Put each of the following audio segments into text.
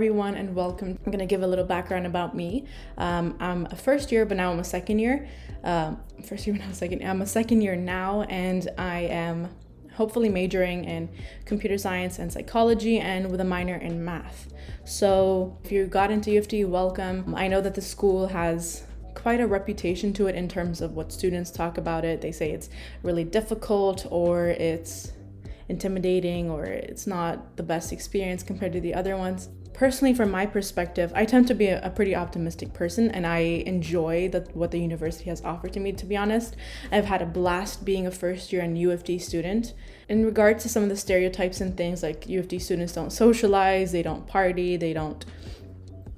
everyone, and welcome. I'm gonna give a little background about me. Um, I'm a first year, but now I'm a second year. Um, first year, but now second. I'm a second year now, and I am hopefully majoring in computer science and psychology, and with a minor in math. So, if you got into U of T, welcome. I know that the school has quite a reputation to it in terms of what students talk about it. They say it's really difficult or it's intimidating or it's not the best experience compared to the other ones. Personally, from my perspective, I tend to be a, pretty optimistic person and I enjoy that what the university has offered to me, to be honest. I've had a blast being a first year and U of T student. In regards to some of the stereotypes and things like U of T students don't socialize, they don't party, they don't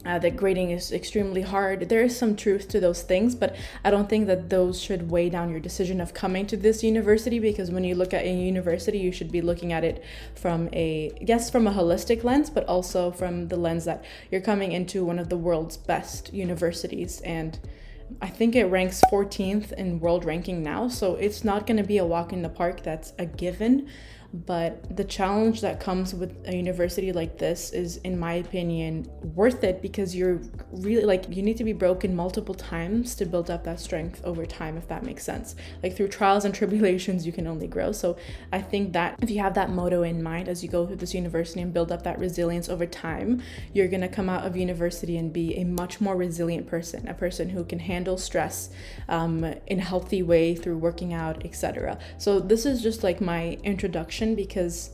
uh, that grading is extremely hard. There is some truth to those things, but I don't think that those should weigh down your decision of coming to this university because when you look at a university, you should be looking at it from a, yes, from a holistic lens, but also from the lens that you're coming into one of the world's best universities. And I think it ranks 14th in world ranking now, so it's not going to be a walk in the park that's a given but the challenge that comes with a university like this is in my opinion worth it because you're really like you need to be broken multiple times to build up that strength over time if that makes sense. Like through trials and tribulations you can only grow. So i think that if you have that motto in mind as you go through this university and build up that resilience over time you're to come out of university and be a much more resilient person a person who can handle stress um, in a healthy way through working out etc so this is just like my introduction because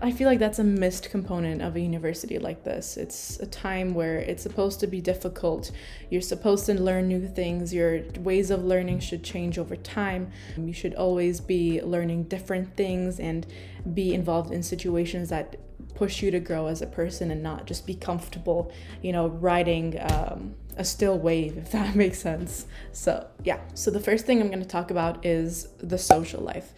I feel like that's a missed component of a university like this. It's a time where it's supposed to be difficult. You're supposed to learn new things. Your ways of learning should change over time. You should always be learning different things and be involved in situations that push you to grow as a person and not just be comfortable, you know, riding um, a still wave, if that makes sense. So, yeah. So, the first thing I'm going to talk about is the social life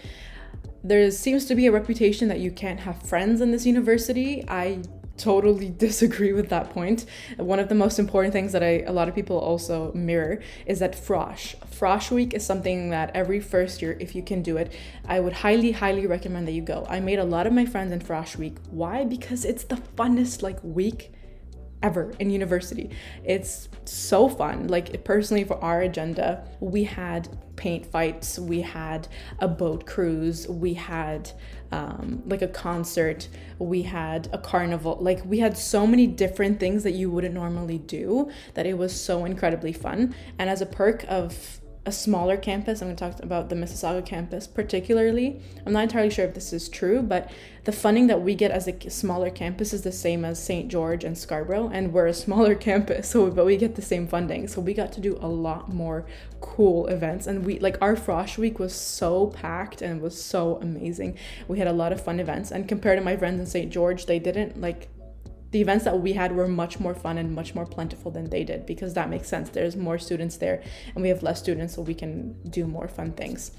there seems to be a reputation that you can't have friends in this university. I totally disagree with that point. One of the most important things that I, a lot of people also mirror is that Frosh. Frosh week is something that every first year, if you can do it, I would highly, highly recommend that you go. I made a lot of my friends in Frosh week. Why? Because it's the funnest like week ever in university. It's so fun. Like personally for our agenda, we had paint fights, we had a boat cruise, we had um, like a concert, we had a carnival. Like we had so many different things that you wouldn't normally do that it was so incredibly fun. And as a perk of a smaller campus. I'm going to talk about the Mississauga campus particularly. I'm not entirely sure if this is true, but the funding that we get as a smaller campus is the same as St. George and Scarborough, and we're a smaller campus, so but we get the same funding. So we got to do a lot more cool events, and we like our Frosh week was so packed and was so amazing. We had a lot of fun events, and compared to my friends in St. George, they didn't like the events that we had were much more fun and much more plentiful than they did because that makes sense. There's more students there and we have less students, so we can do more fun things.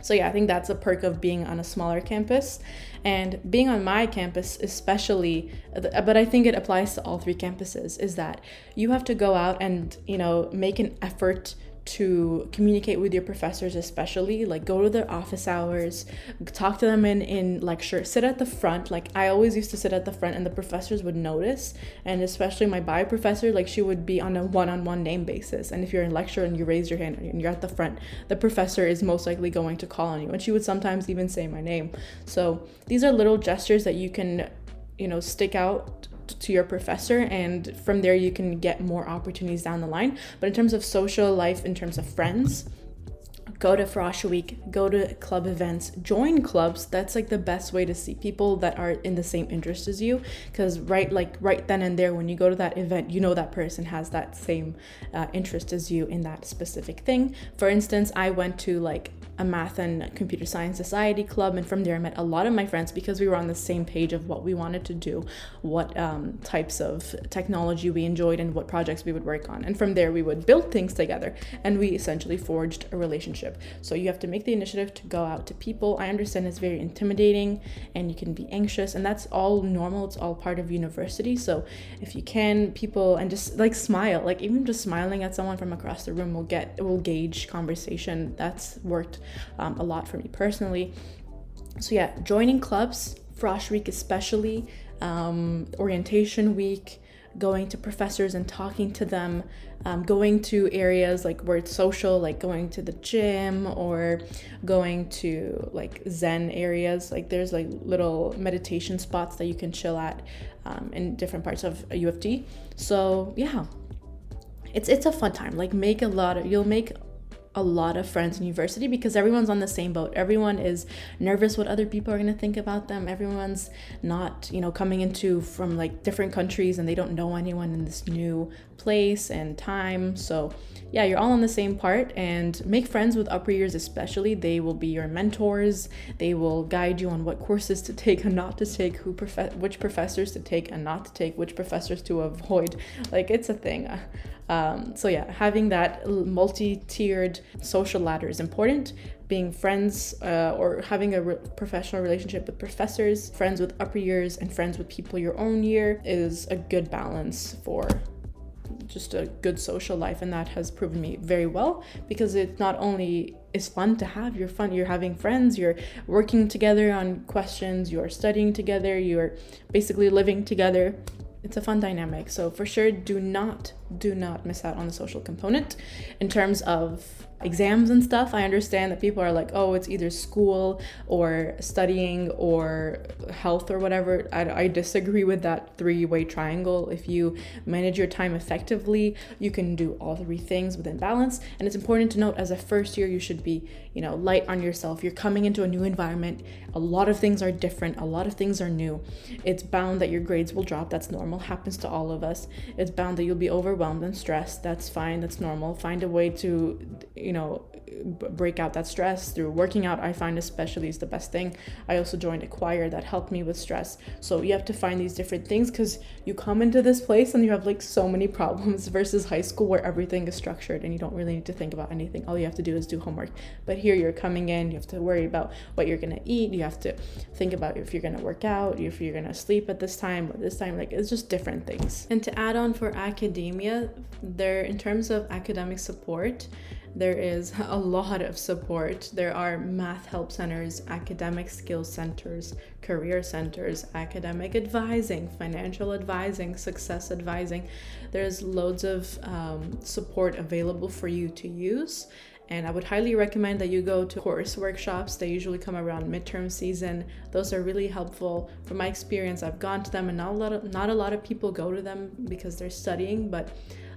So, yeah, I think that's a perk of being on a smaller campus. And being on my campus, especially, but I think it applies to all three campuses, is that you have to go out and, you know, make an effort to communicate with your professors especially like go to their office hours talk to them in in lecture sit at the front. Like i always used to sit at the front and the professors would notice and especially my bio professor like she would be on a one-on-one name basis. And if you're in lecture and you raise your hand and you're at the front the professor is most likely going to call on you. And she would sometimes even say my name. So these are little gestures that you can you know stick out to your professor and from there you can get more opportunities down the line but in terms of social life in terms of friends go to Frosh Week, go to club events, join clubs. That's like the best way to see people that are in the same interest as you. Because right, like right then and there, when you go to that event, you know that person has that same uh, interest as you in that specific thing. For instance, I went to like a math and computer science society club and from there i met a lot of my friends because we were on the same page of what we wanted to do what um, types of technology we enjoyed and what projects we would work on. And from there we would build things together and we essentially forged a relationship. So you have to make the initiative to go out to people. I understand it's very intimidating and you can be anxious and that's all normal. It's all part of university. So if you can people and just like smile. Like even just smiling at someone from across the room will get will gauge conversation. That's worked um, a lot for me personally. So, yeah, joining clubs, Frosh Week especially, um, orientation week, going to professors and talking to them, um, going to areas like where it's social, like going to the gym or going to like Zen areas. Like there's like little meditation spots that you can chill at um, in different parts of U of T. So yeah, it's it's a fun time. Like make a lot of you'll make a lot of friends in university because everyone's on the same boat. Everyone is nervous what other people are going to think about them. Everyone's not, you know, coming into from like different countries and they don't know anyone in this new place and time. So, yeah, you're all on the same part and make friends with upper years especially. They will be your mentors. They will guide you on what courses to take and not to take, who prof- which professors to take and not to take, which professors to avoid. Like it's a thing. Um, so yeah, having that multi-tiered social ladder is important. Being friends uh, or having a re- professional relationship with professors, friends with upper years, and friends with people your own year is a good balance for just a good social life and that has proven me very well because it not only is fun to have you're fun you're having friends you're working together on questions you're studying together you're basically living together it's a fun dynamic. So for sure, do not do not miss out on the social component in terms of exams and stuff, I understand that people are like, oh, it's either school or studying or health or whatever. I, I disagree with that three way triangle. If you manage your time effectively, you can do all three things within balance. And it's important to note as a first year, you should be, you know, light on yourself. You're coming into a new environment. A lot of things are different, a lot of things are new. It's bound that your grades will drop. That's normal, happens to all of us. It's bound that you'll be overwhelmed and stressed. That's fine, that's normal. Find a way to, you know break out that stress through working out i find especially is the best thing i also joined a choir that helped me with stress so you have to find these different things because you come into this place and you have like so many problems versus high school where everything is structured and you don't really need to think about anything all you have to do is do homework but here you're coming in you have to worry about what you're going to eat you have to think about if you're going to work out if you're going to sleep at this time or this time like it's just different things and to add on for academia there in terms of academic support there is a lot of support. There are math help centers, academic skills centers, career centers, academic advising, financial advising, success advising. There's loads of um, support available for you to use. And I would highly recommend that you go to course workshops. They usually come around midterm season. Those are really helpful. From my experience, I've gone to them, and not a lot of, not a lot of people go to them because they're studying, but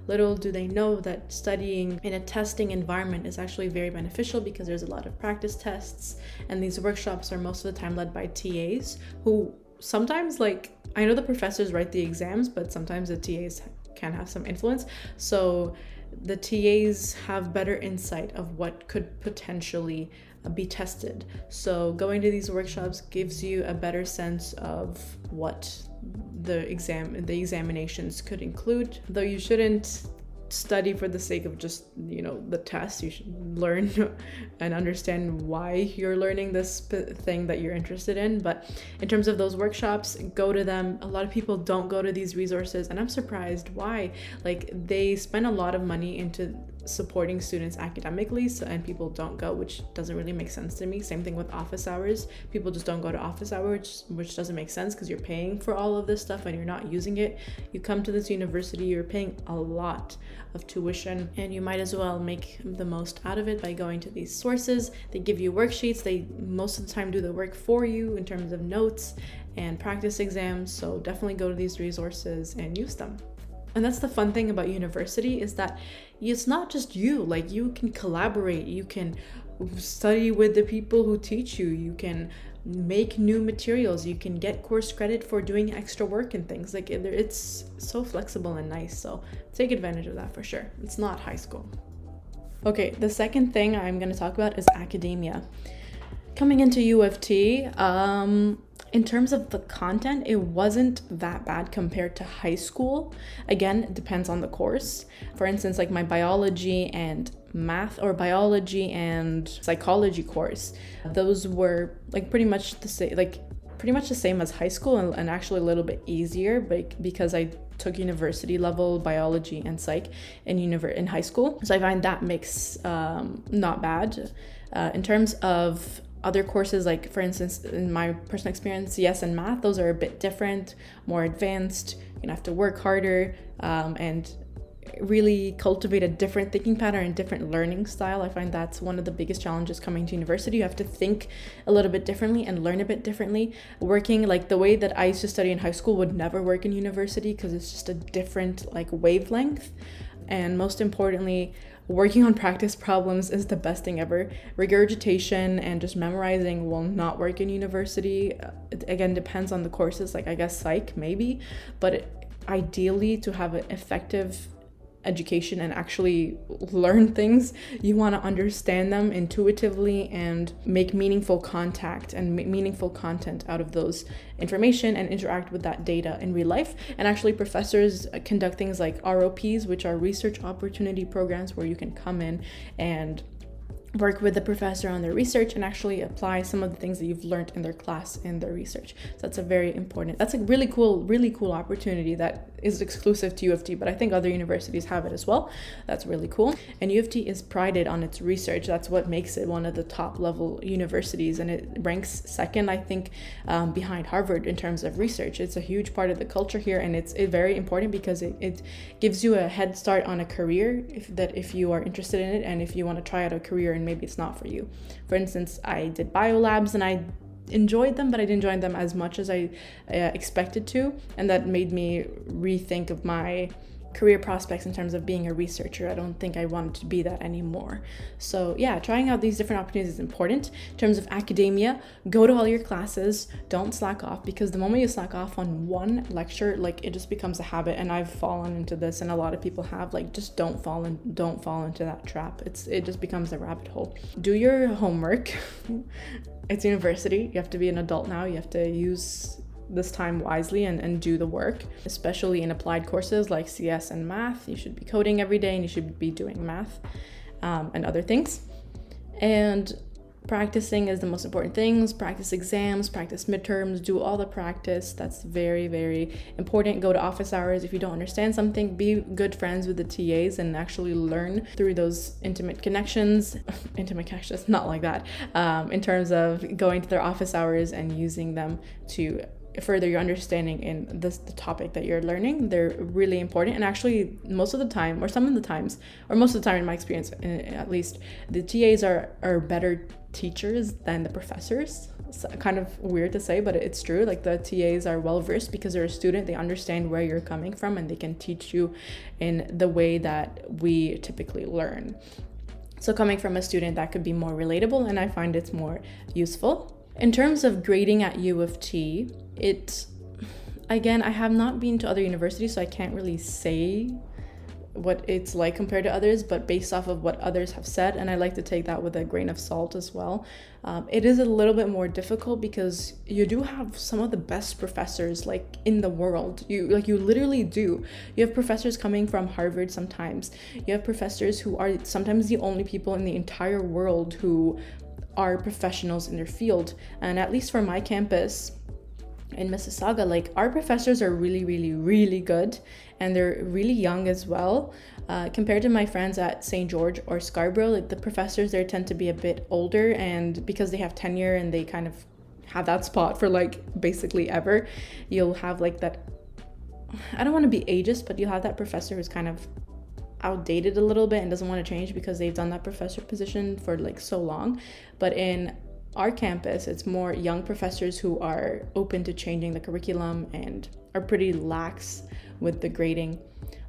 Little do they know that studying in a testing environment is actually very beneficial because there's a lot of practice tests, and these workshops are most of the time led by TAs who sometimes, like, I know the professors write the exams, but sometimes the TAs can have some influence. So the TAs have better insight of what could potentially uh, be tested. So going to these workshops gives you a better sense of what the exam the examinations could include though you shouldn't study for the sake of just you know the test. You should learn and understand why you're learning this thing that you're interested in. But in terms of those workshops go to them. A lot of people don't go to these resources and i'm surprised why. Like they spend a lot of money into supporting students academically so, and people don't go which doesn't really make sense to me. Same thing with office hours. People just don't go to office hours which doesn't make sense because you're paying for all of this stuff and you're not using it. You come to this university you're paying a lot of tuition and you might as well make the most out of it by going to these sources. They give you worksheets. They most of the time do the work for you in terms of notes and practice exams so definitely go to these resources and use them and that's the fun thing about university is that it's not just you like you can collaborate you can study with the people who teach you you can make new materials you can get course credit for doing extra work and things like it's so flexible and nice so take advantage of that for sure. It's not high school. Okay the second thing i'm going to talk about is academia. Coming into u of t um in terms of the content, it wasn't that bad compared to high school. Again, it depends on the course. For instance, like my biology and math or biology and psychology course, those were like pretty much the same, like pretty much the same as high school and, and actually a little bit easier but because I took university level biology and psych in univer- in high school. So I find that makes um, not bad. Uh, in terms of other courses, like for instance, in my personal experience, CS and math, those are a bit different, more advanced. You have to work harder um, and really cultivate a different thinking pattern and different learning style. I find that's one of the biggest challenges coming to university. You have to think a little bit differently and learn a bit differently. Working like the way that I used to study in high school would never work in university because it's just a different like wavelength. And most importantly, working on practice problems is the best thing ever. Regurgitation and just memorizing will not work in university. It, again, depends on the courses, like I guess psych, maybe, but it, ideally to have an effective education and actually learn things, you want to understand them intuitively and make meaningful contact and meaningful content out of those information and interact with that data in real life. And actually, professors conduct things like ROPs, which are research opportunity programs where you can come in and work with the professor on their research and actually apply some of the things that you've learned in their class in their research. So that's a very important. That's a really cool, really cool opportunity that is exclusive to U of T, but I think other universities have it as well. That's really cool. And U of T is prided on its research. That's what makes it one of the top level universities, and it ranks second, I think, um, behind Harvard in terms of research. It's a huge part of the culture here, and it's, very important because it, it gives you a head start on a career if that if you are interested in it and if you want to try out a career and maybe it's not for you. For instance, I did biolabs and I enjoyed them, but I didn't enjoy them as much as I uh, expected to, and that made me rethink of my career prospects in terms of being a researcher. I don't think I wanted to be that anymore. So, yeah, trying out these different opportunities is important. In terms of academia, go to all your classes, don't slack off because the moment you slack off on one lecture, like it just becomes a habit and I've fallen into this and a lot of people have like just don't fall in don't fall into that trap. It's it just becomes a rabbit hole. Do your homework. it's university. You have to be an adult now. You have to use this time wisely and, and do the work, especially in applied courses like CS and math. You should be coding every day and you should be doing math um, and other things. And practicing is the most important things. Practice exams practice midterms do all the practice. That's very very important. Go to office hours. If you don't understand something be good friends with the tas and actually learn through those intimate connections. Intimate connections not like that. Um, in terms of going to their office hours and using them to further your understanding in this the topic that you're learning they're really important. And actually most of the time or some of the times or most of the time in my experience eh, at least the tas are are better teachers than the professors. It's kind of weird to say but it's true. Like the tas are well versed because they're a student. They understand where you're coming from and they can teach you in the way that we typically learn. So coming from a student that could be more relatable and i find it's more useful. In terms of grading at U of T, it again, I have not been to other universities, so I can't really say what it's like compared to others, but based off of what others have said, and I like to take that with a grain of salt as well. Um, it is a little bit more difficult because you do have some of the best professors like in the world. You like you literally do. You have professors coming from Harvard sometimes. You have professors who are sometimes the only people in the entire world who are professionals in their field. And at least for my campus, in Mississauga, like our professors are really, really, really good and they're really young as well. Uh, compared to my friends at St. George or Scarborough, like the professors there tend to be a bit older and because they have tenure and they kind of have that spot for like basically ever, you'll have like that. I don't want to be ageist, but you'll have that professor who's kind of outdated a little bit and doesn't want to change because they've done that professor position for like so long. But in our campus, it's more young professors who are open to changing the curriculum and are pretty lax with the grading.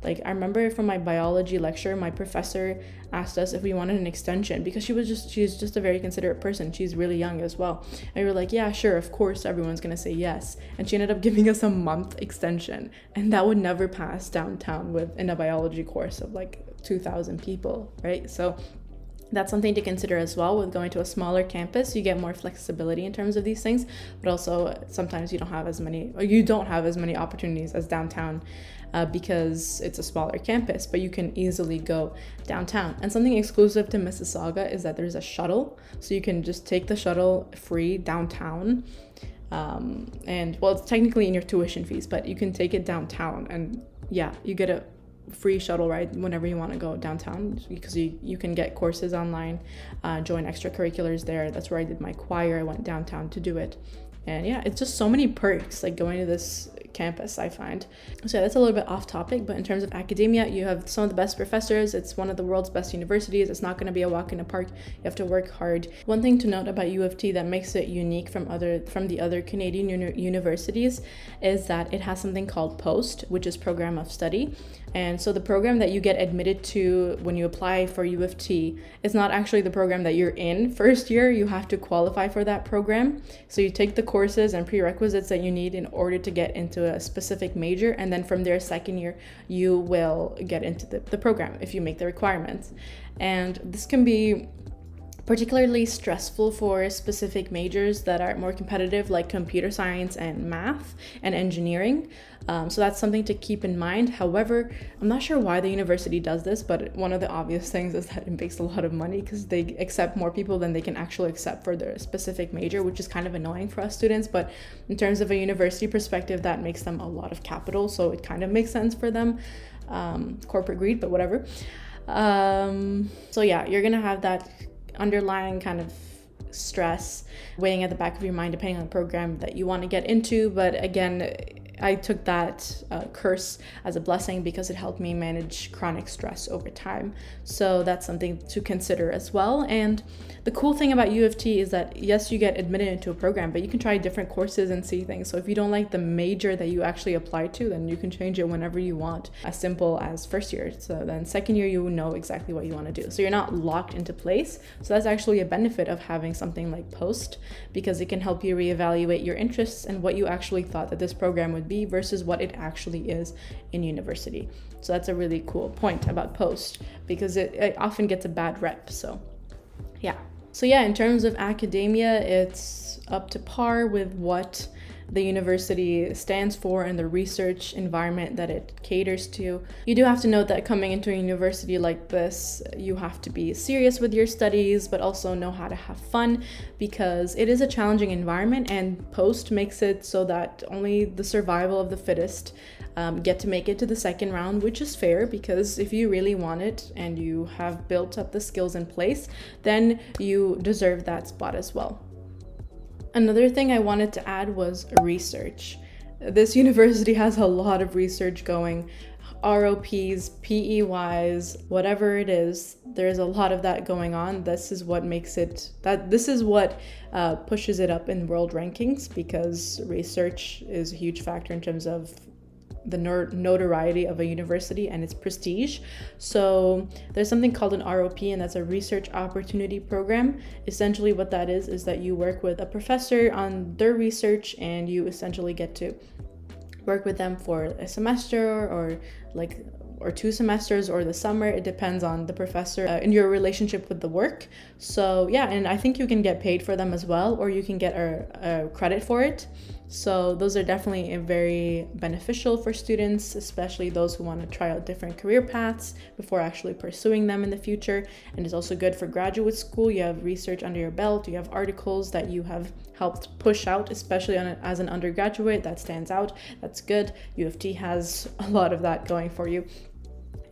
Like I remember from my biology lecture, my professor asked us if we wanted an extension because she was just she's just a very considerate person. She's really young as well. And we were like, yeah, sure, of course everyone's gonna say yes. And she ended up giving us a month extension. And that would never pass downtown with in a biology course of like 2,000 people, right? So that's something to consider as well with going to a smaller campus. You get more flexibility in terms of these things but also sometimes you don't have as many or you don't have as many opportunities as downtown uh, because it's a smaller campus but you can easily go downtown. And something exclusive to mississauga is that there's a shuttle so you can just take the shuttle free downtown um, and well it's technically in your tuition fees but you can take it downtown and yeah you get a free shuttle ride whenever you want to go downtown because you, you can get courses online, uh, join extracurriculars there. That's where I did my choir. I went downtown to do it. And yeah, it's just so many perks like going to this campus, I find. So yeah, that's a little bit off topic, but in terms of academia, you have some of the best professors. It's one of the world's best universities. It's not going to be a walk in the park. You have to work hard. One thing to note about U of T that makes it unique from other from the other Canadian uni- universities is that it has something called POST, which is program of study. And so the program that you get admitted to when you apply for U of T is not actually the program that you're in first year. You have to qualify for that program. So you take the courses and prerequisites that you need in order to get into a specific major. And then from there, second year, you will get into the, the program if you make the requirements. And this can be particularly stressful for specific majors that are more competitive, like computer science and math and engineering. Um, so that's something to keep in mind. However, I'm not sure why the university does this, but one of the obvious things is that it makes a lot of money because they accept more people than they can actually accept for their specific major, which is kind of annoying for us students. But in terms of a university perspective, that makes them a lot of capital. So it kind of makes sense for them. Um, corporate greed, but whatever. Um, so yeah, you're gonna have that underlying kind of stress weighing at the back of your mind depending on the program that you want to get into. But again I took that uh, curse as a blessing because it helped me manage chronic stress over time. So that's something to consider as well. And the cool thing about U of T is that yes, you get admitted into a program, but you can try different courses and see things. So if you don't like the major that you actually apply to, then you can change it whenever you want, as simple as first year. So then second year, you know exactly what you want to do. So you're not locked into place. So that's actually a benefit of having something like POST because it can help you reevaluate your interests and what you actually thought that this program would be versus what it actually is in university. So that's a really cool point about post because it, it often gets a bad rep. So, yeah. So, yeah, in terms of academia, it's up to par with what the university stands for and the research environment that it caters to. You do have to note that coming into a university like this, you have to be serious with your studies, but also know how to have fun because it is a challenging environment, and post makes it so that only the survival of the fittest um, get to make it to the second round, which is fair because if you really want it and you have built up the skills in place, then you deserve that spot as well. Another thing I wanted to add was research. This university has a lot of research going. ROPs, PEYs, whatever it is, there's a lot of that going on. This is what makes it that this is what uh, pushes it up in world rankings because research is a huge factor in terms of the notoriety of a university and its prestige. So there's something called an ROP, and that's a research opportunity program. Essentially, what that is is that you work with a professor on their research, and you essentially get to work with them for a semester or like or two semesters or the summer. It depends on the professor uh, and your relationship with the work. So, yeah, and I think you can get paid for them as well, or you can get a, a credit for it. So, those are definitely very beneficial for students, especially those who want to try out different career paths before actually pursuing them in the future. And it's also good for graduate school. You have research under your belt, you have articles that you have helped push out, especially a, as an undergraduate. That stands out. That's good. U of T has a lot of that going for you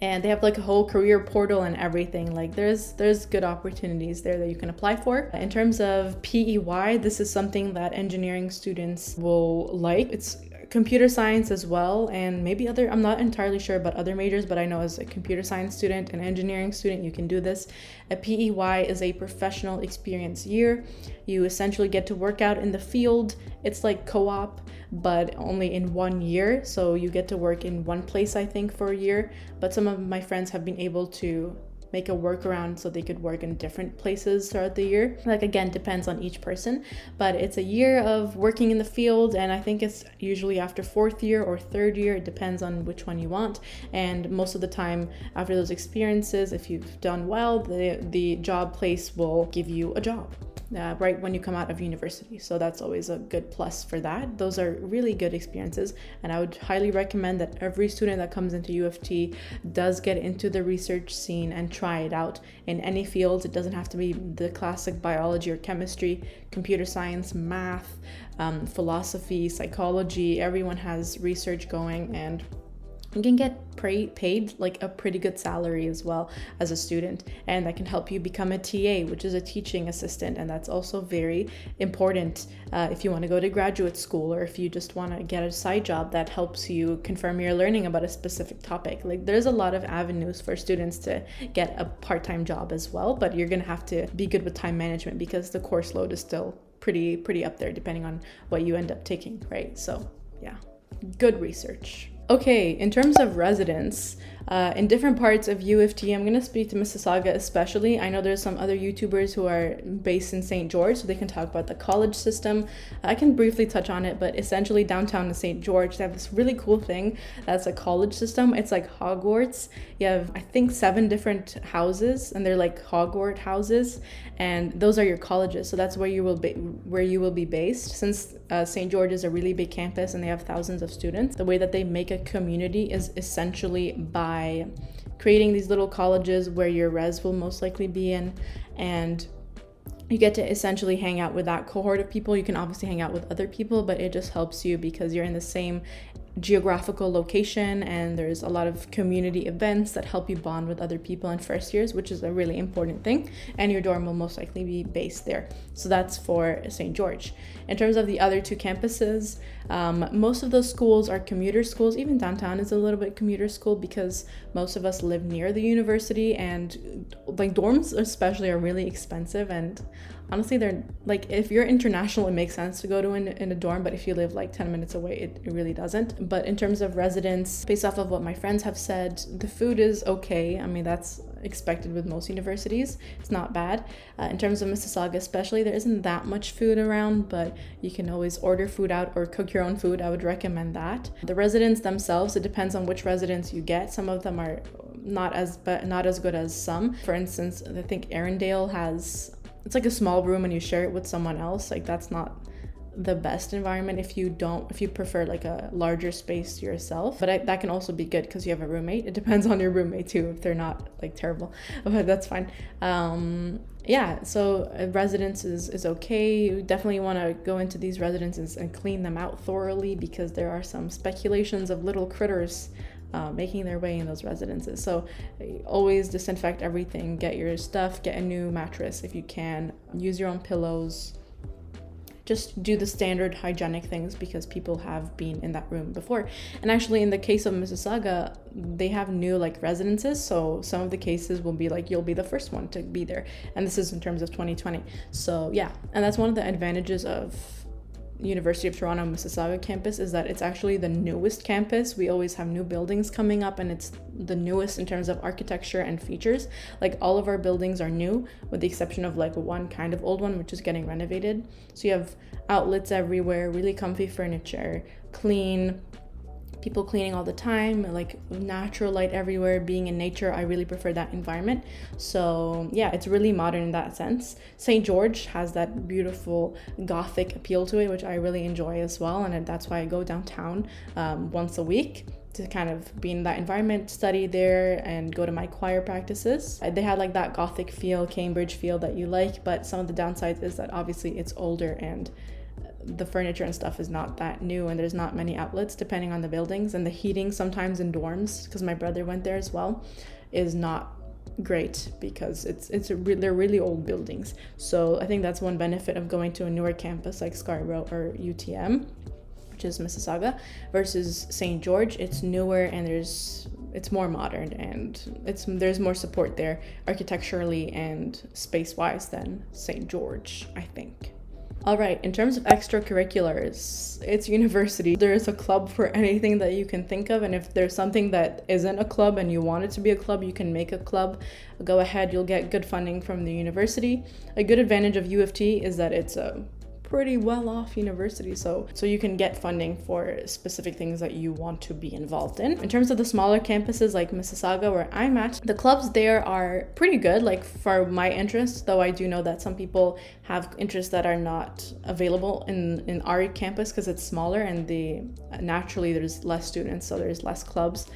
and they have like a whole career portal and everything. Like there's there's good opportunities there that you can apply for. In terms of pey this is something that engineering students will like. It's computer science as well and maybe other i'm not entirely sure about other majors but i know as a computer science student and engineering student you can do this. A pey is a professional experience year. You essentially get to work out in the field. It's like co-op but only in one year. So you get to work in one place i think for a year. But some of my friends have been able to make a workaround so they could work in different places throughout the year. Like, again, depends on each person, but it's a year of working in the field, and I think it's usually after fourth year or third year. It depends on which one you want. And most of the time, after those experiences, if you've done well, the, the job place will give you a job uh, right when you come out of university. So that's always a good plus for that. Those are really good experiences, and I would highly recommend that every student that comes into U of T does get into the research scene and try it out in any field. It doesn't have to be the classic biology or chemistry, computer science, math, um, philosophy, psychology. Everyone has research going and you can get paid like a pretty good salary as well as a student and that can help you become a ta which is a teaching assistant and that's also very important uh, if you want to go to graduate school or if you just want to get a side job that helps you confirm your learning about a specific topic. Like there's a lot of avenues for students to get a part-time job as well but you're going to have to be good with time management because the course load is still pretty pretty up there depending on what you end up taking right? So yeah. Good research Okay, in terms of residence, uh, in different parts of U of T, I'm going to speak to Mississauga especially. I know there's some other YouTubers who are based in St. George, so they can talk about the college system. I can briefly touch on it, but essentially, downtown in St. George, they have this really cool thing that's a college system. It's like Hogwarts. You have, I think, seven different houses, and they're like Hogwarts houses, and those are your colleges. So that's where you will be, where you will be based. Since uh, St. George is a really big campus and they have thousands of students, the way that they make a community is essentially by creating these little colleges where your res will most likely be in and you get to essentially hang out with that cohort of people. You can obviously hang out with other people, but it just helps you because you're in the same geographical location and there's a lot of community events that help you bond with other people in first years which is a really important thing and your dorm will most likely be based there. So that's for st george. In terms of the other two campuses um, most of those schools are commuter schools. Even downtown is a little bit commuter school because most of us live near the university and like dorms especially are really expensive and honestly they're like if you're international it makes sense to go to in, in a dorm but if you live like 10 minutes away it, it really doesn't. But in terms of residence based off of what my friends have said the food is okay. I mean that's expected with most universities. It's not bad. Uh, in terms of mississauga especially there isn't that much food around but you can always order food out or cook your own food. I would recommend that. The residents themselves it depends on which residents you get. Some of them are not as but not as good as some. For instance i think Erindale has it's like a small room and you share it with someone else like that's not the best environment if you don't if you prefer like a larger space yourself. But I, that can also be good because you have a roommate. It depends on your roommate too if they're not like terrible but that's fine. Um yeah so residence is, is okay. You definitely want to go into these residences and clean them out thoroughly because there are some speculations of little critters uh, making their way in those residences. So always disinfect everything. Get your stuff. Get a new mattress if you can. Use your own pillows. Just do the standard hygienic things because people have been in that room before. And actually, in the case of Mississauga, they have new like residences. So some of the cases will be like you'll be the first one to be there. And this is in terms of 2020. So yeah, and that's one of the advantages of University of Toronto Mississauga campus is that it's actually the newest campus. We always have new buildings coming up, and it's the newest in terms of architecture and features. Like all of our buildings are new, with the exception of like one kind of old one, which is getting renovated. So you have outlets everywhere, really comfy furniture, clean, people cleaning all the time, like natural light everywhere, being in nature. I really prefer that environment. So, yeah, it's really modern in that sense. St. George has that beautiful gothic appeal to it, which I really enjoy as well. And that's why I go downtown um, once a week to kind of be in that environment, study there, and go to my choir practices. They had like that gothic feel, Cambridge feel that you like, but some of the downsides is that obviously it's older and the furniture and stuff is not that new and there's not many outlets depending on the buildings and the heating sometimes in dorms because my brother went there as well is not great because it's it's re- they're really old buildings. So i think that's one benefit of going to a newer campus like scarborough or utm which is mississauga versus st george. It's newer and there's it's more modern and it's there's more support there architecturally and space wise than st george i think all right, in terms of extracurriculars, it's university. There's a club for anything that you can think of, and if there's something that isn't a club and you want it to be a club, you can make a club. Go ahead, you'll get good funding from the university. A good advantage of U of T is that it's a pretty well off university so so you can get funding for specific things that you want to be involved in. In terms of the smaller campuses like mississauga where i'm at the clubs there are pretty good like for my interests though i do know that some people have interests that are not available in in our campus because it's smaller and the naturally there's less students so there's less clubs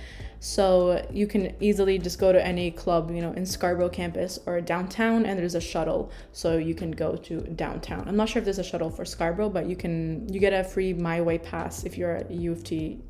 so you can easily just go to any club, you know, in Scarborough campus or downtown, and there's a shuttle, so you can go to downtown. I'm not sure if there's a shuttle for Scarborough, but you can you get a free MiWay pass if you're a U of T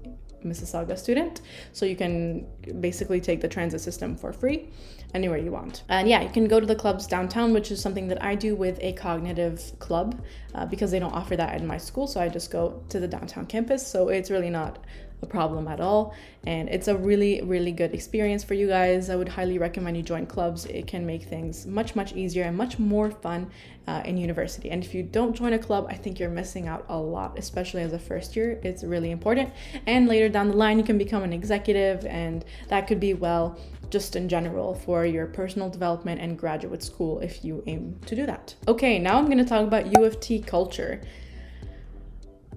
Mississauga student. So you can basically take the transit system for free anywhere you want. And yeah, you can go to the clubs downtown, which is something that I do with a cognitive club uh, because they don't offer that in my school. So I just go to the downtown campus. So it's really not a problem at all. And it's a really, really good experience for you guys. I would highly recommend you join clubs. It can make things much, much easier and much more fun uh, in university. And if you don't join a club, I think you're missing out a lot, especially as a first year. It's really important. And later down the line, you can become an executive, and that could be well just in general for your personal development and graduate school if you aim to do that. Okay, now I'm going to talk about U of T culture.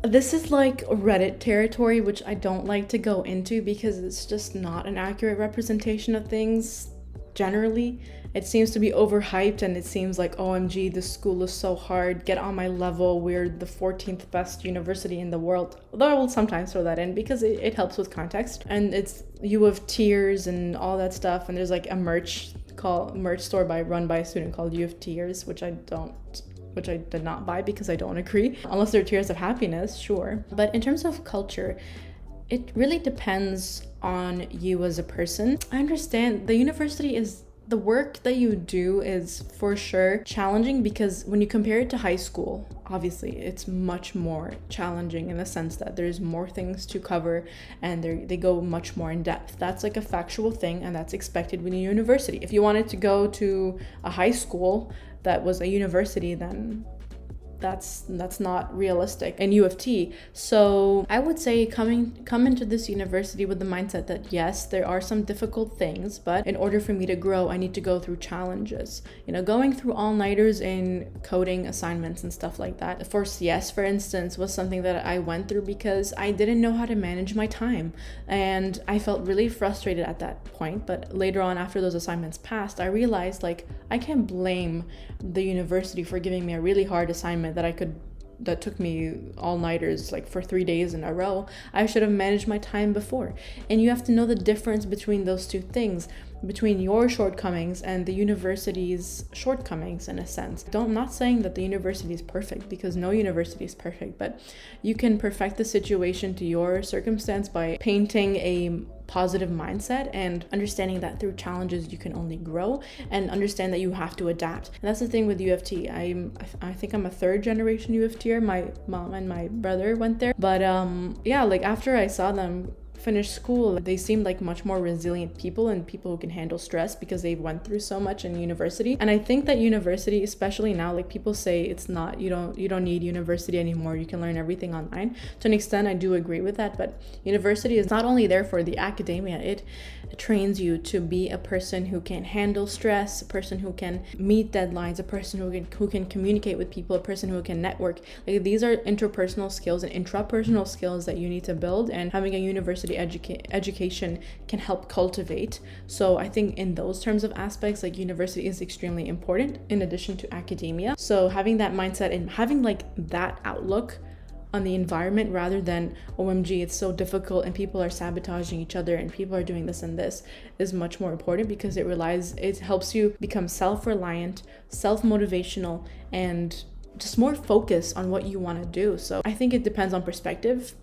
This is like Reddit territory, which I don't like to go into because it's just not an accurate representation of things generally. It seems to be overhyped and it seems like, OMG, this school is so hard. Get on my level. We're the 14th best university in the world. Although I will sometimes throw that in because it, it helps with context. And it's U of Tears and all that stuff. And there's like a merch call merch store by run by a student called U of Tears, which I don't which I did not buy because I don't agree. Unless they're tears of happiness, sure. But in terms of culture, it really depends on you as a person. I understand the university is the work that you do is for sure challenging because when you compare it to high school, obviously it's much more challenging in the sense that there's more things to cover and they go much more in depth. That's like a factual thing and that's expected when you're university. If you wanted to go to a high school that was a university, then that's that's not realistic in U of T. So I would say coming come into this university with the mindset that yes, there are some difficult things, but in order for me to grow, I need to go through challenges. You know, going through all-nighters in coding assignments and stuff like that. For CS, for instance, was something that I went through because I didn't know how to manage my time. And I felt really frustrated at that point, but later on after those assignments passed, I realized like I can't blame the university for giving me a really hard assignment that I could that took me all nighters like for three days in a row. I should have managed my time before. And you have to know the difference between those two things, between your shortcomings and the university's shortcomings in a sense. Don't, I'm not saying that the university is perfect because no university is perfect, but you can perfect the situation to your circumstance by painting a positive mindset and understanding that through challenges you can only grow and understand that you have to adapt. And that's the thing with U of T. I'm I think I'm a third generation U of My mom and my brother went there, but um yeah, like after I saw them finished school, they seemed like much more resilient people and people who can handle stress because they went through so much in university. And I think that university, especially now, like people say it's not you don't you don't need university anymore. You can learn everything online. To an extent, I do agree with that. But university is not only there for the academia; it trains you to be a person who can handle stress, a person who can meet deadlines, a person who can who can communicate with people, a person who can network. Like these are interpersonal skills and intrapersonal skills that you need to build and having a university educa- education can help cultivate. So I think in those terms of aspects like university is extremely important in addition to academia. So having that mindset and having like that outlook on the environment rather than OMG, it's so difficult and people are sabotaging each other and people are doing this and this is much more important because it relies, it helps you become self reliant, self motivational, and just more focus on what you want to do. So I think it depends on perspective.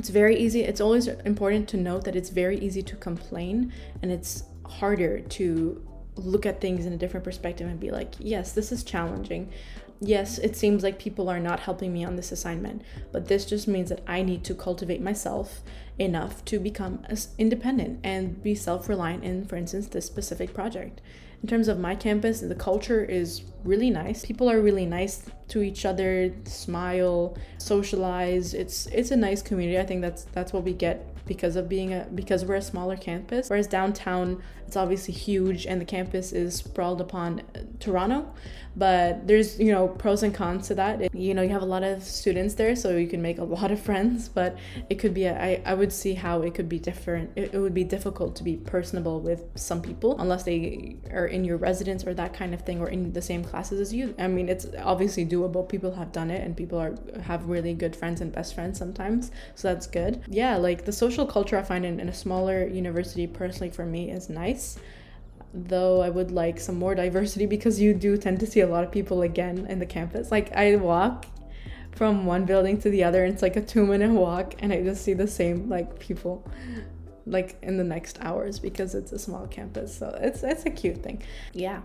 It's very easy, it's always important to note that it's very easy to complain and it's harder to look at things in a different perspective and be like, yes, this is challenging yes, it seems like people are not helping me on this assignment, but this just means that I need to cultivate myself enough to become independent and be self reliant in, for instance, this specific project. In terms of my campus, the culture is really nice. People are really nice to each other, smile, socialize. It's it's a nice community. I think that's that's what we get because of being a because we're a smaller campus. Whereas downtown, it's obviously huge and the campus is sprawled upon uh, Toronto. But there's you know pros and cons to that. It, you know you have a lot of students there, so you can make a lot of friends. But it could be a, I, I would see how it could be different. It, it would be difficult to be personable with some people unless they are in your residence or that kind of thing or in the same classes as you. I mean it's obviously doable. People have done it and people are have really good friends and best friends sometimes. So that's good. Yeah, like the social culture I find in, in a smaller university personally for me is nice though I would like some more diversity because you do tend to see a lot of people again in the campus. Like I walk from one building to the other. And it's like a two minute walk, and I just see the same like people like in the next hours because it's a small campus. So it's it's a cute thing. Yeah.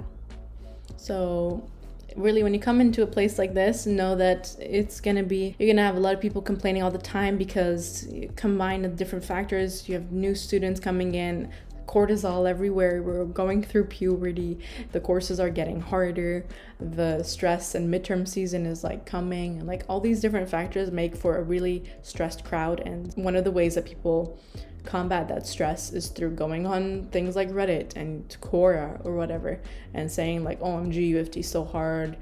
So really when you come into a place like this know that it's going to be you're going to have a lot of people complaining all the time because combine the different factors you have new students coming in cortisol everywhere. We're going through puberty. The courses are getting harder. The stress and midterm season is like coming. And like all these different factors make for a really stressed crowd. And one of the ways that people combat that stress is through going on things like Reddit and Quora or whatever and saying like oh, OMG U of T is so hard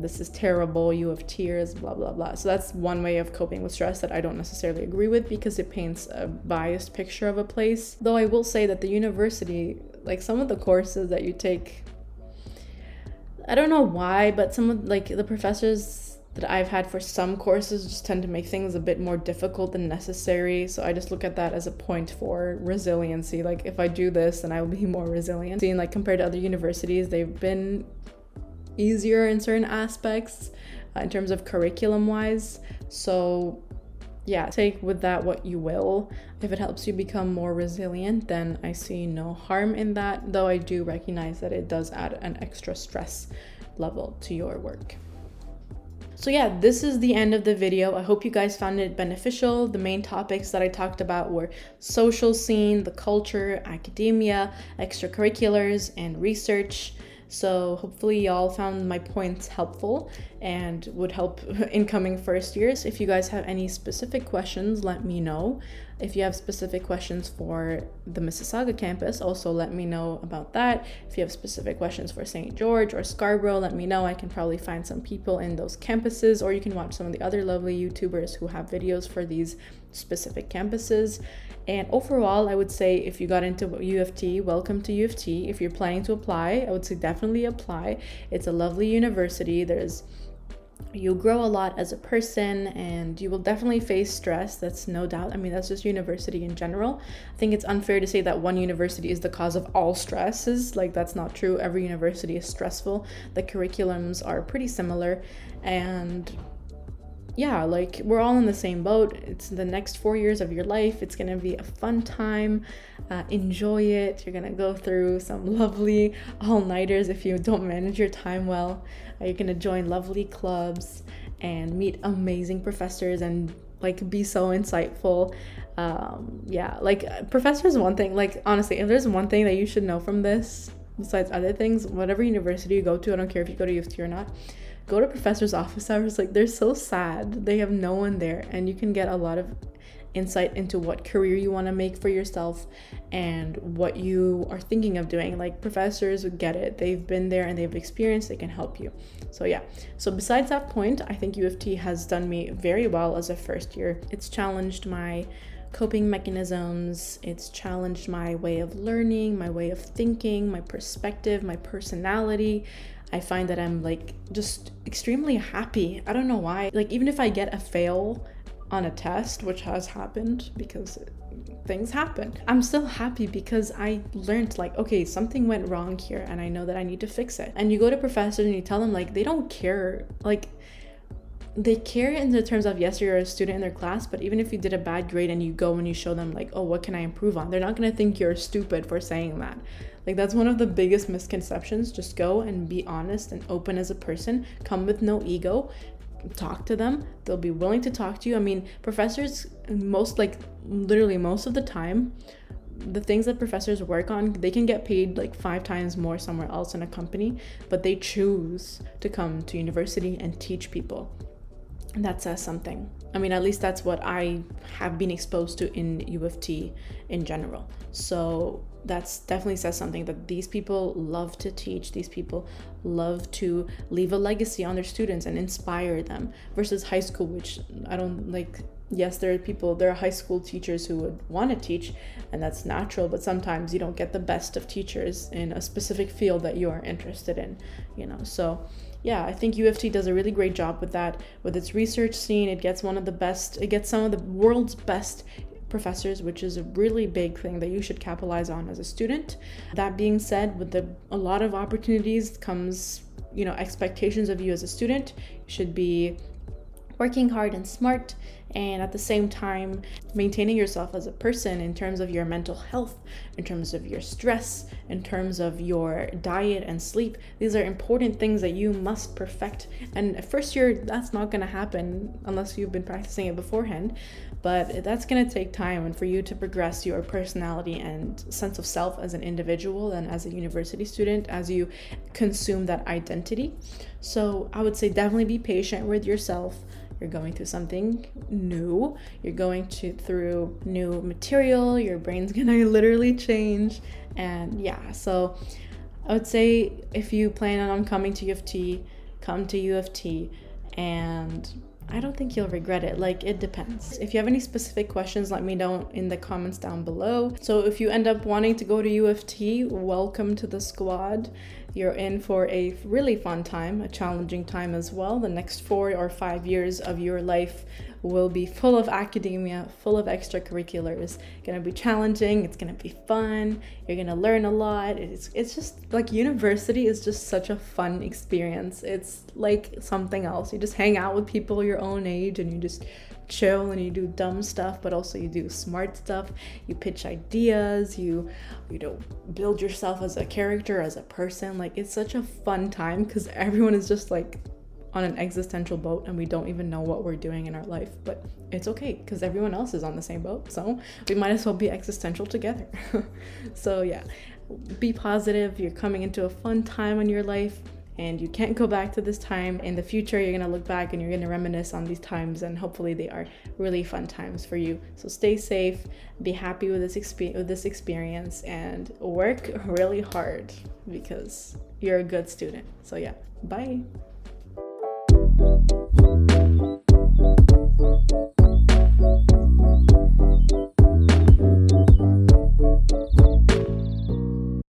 this is terrible, you have tears, blah, blah, blah. So that's one way of coping with stress that I don't necessarily agree with because it paints a biased picture of a place. Though I will say that the university, like some of the courses that you take, I don't know why, but some of like the professors that I've had for some courses just tend to make things a bit more difficult than necessary. So I just look at that as a point for resiliency. Like if I do this, then I will be more resilient. Seeing like compared to other universities, they've been easier in certain aspects uh, in terms of curriculum wise. So, yeah, take with that what you will. If it helps you become more resilient, then I see no harm in that, though I do recognize that it does add an extra stress level to your work. So, yeah, this is the end of the video. I hope you guys found it beneficial. The main topics that I talked about were social scene, the culture, academia, extracurriculars, and research. So hopefully y'all found my points helpful and would help incoming first years. If you guys have any specific questions, let me know. If you have specific questions for the Mississauga campus, also let me know about that. If you have specific questions for St. George or Scarborough, let me know. I can probably find some people in those campuses, or you can watch some of the other lovely YouTubers who have videos for these specific campuses. And overall, I would say if you got into U of T, welcome to U of T. If you're planning to apply, I would say definitely apply. It's a lovely university. There's you'll grow a lot as a person and you will definitely face stress that's no doubt i mean that's just university in general i think it's unfair to say that one university is the cause of all stresses like that's not true every university is stressful the curriculums are pretty similar and yeah, like we're all in the same boat. It's the next four years of your life. It's gonna be a fun time. Uh, enjoy it. You're gonna go through some lovely all nighters if you don't manage your time well. Uh, you're gonna join lovely clubs and meet amazing professors and like be so insightful. Um, yeah, like professors, one thing, like honestly, if there's one thing that you should know from this, besides other things, whatever university you go to, I don't care if you go to U of T or not go to professor's office hours like they're so sad. They have no one there and you can get a lot of insight into what career you want to make for yourself and what you are thinking of doing. Like professors would get it. They've been there and they've experienced they can help you. So yeah. So besides that point i think U of T has done me very well as a first year. It's challenged my coping mechanisms. It's challenged my way of learning, my way of thinking, my perspective, my personality, I find that I'm like just extremely happy. I don't know why. Like, even if I get a fail on a test, which has happened because things happen, I'm still happy because I learned, like, okay, something went wrong here and I know that I need to fix it. And you go to professors and you tell them, like, they don't care. Like, they care in the terms of yes you're a student in their class but even if you did a bad grade and you go and you show them like oh what can i improve on? They're not going to think you're stupid for saying that. Like that's one of the biggest misconceptions. Just go and be honest and open as a person. Come with no ego. Talk to them. They'll be willing to talk to you. I mean professors most like literally most of the time the things that professors work on, they can get paid like five times more somewhere else in a company, but they choose to come to university and teach people that says uh, something. I mean, at least that's what I have been exposed to in U of T in general. So that's definitely says something that these people love to teach, these people love to leave a legacy on their students and inspire them versus high school, which I don't like. Yes, there are people, there are high school teachers who would want to teach, and that's natural, but sometimes you don't get the best of teachers in a specific field that you are interested in, you know. So, yeah, I think U of T does a really great job with that. With its research scene, it gets one of the best, it gets some of the world's best professors, which is a really big thing that you should capitalize on as a student. That being said, with the a lot of opportunities comes, you know, expectations of you as a student. You should be working hard and smart and at the same time maintaining yourself as a person in terms of your mental health in terms of your stress in terms of your diet and sleep. These are important things that you must perfect. And first year that's not going to happen unless you've been practicing it beforehand but that's going to take time and for you to progress your personality and sense of self as an individual and as a university student as you consume that identity. So i would say definitely be patient with yourself you're going through something new you're going to through new material your brain's gonna literally change and yeah so i would say if you plan on coming to u of t come to u of t and I don't think you'll regret it. Like, it depends. If you have any specific questions, let me know in the comments down below. So, if you end up wanting to go to U of T, welcome to the squad. You're in for a really fun time, a challenging time as well. The next four or five years of your life will be full of academia, full of extracurriculars. Gonna be challenging, it's gonna be fun, you're gonna learn a lot. It's it's just like university is just such a fun experience. It's like something else. You just hang out with people your own age and you just chill and you do dumb stuff but also you do smart stuff. You pitch ideas you you know build yourself as a character as a person. Like it's such a fun time because everyone is just like on an existential boat and we don't even know what we're doing in our life but it's okay because everyone else is on the same boat so we might as well be existential together. So yeah be positive. You're coming into a fun time in your life and you can't go back to this time. In the future you're to look back and you're to reminisce on these times and hopefully they are really fun times for you. So stay safe be happy with this experience with this experience and work really hard because you're a good student. So yeah bye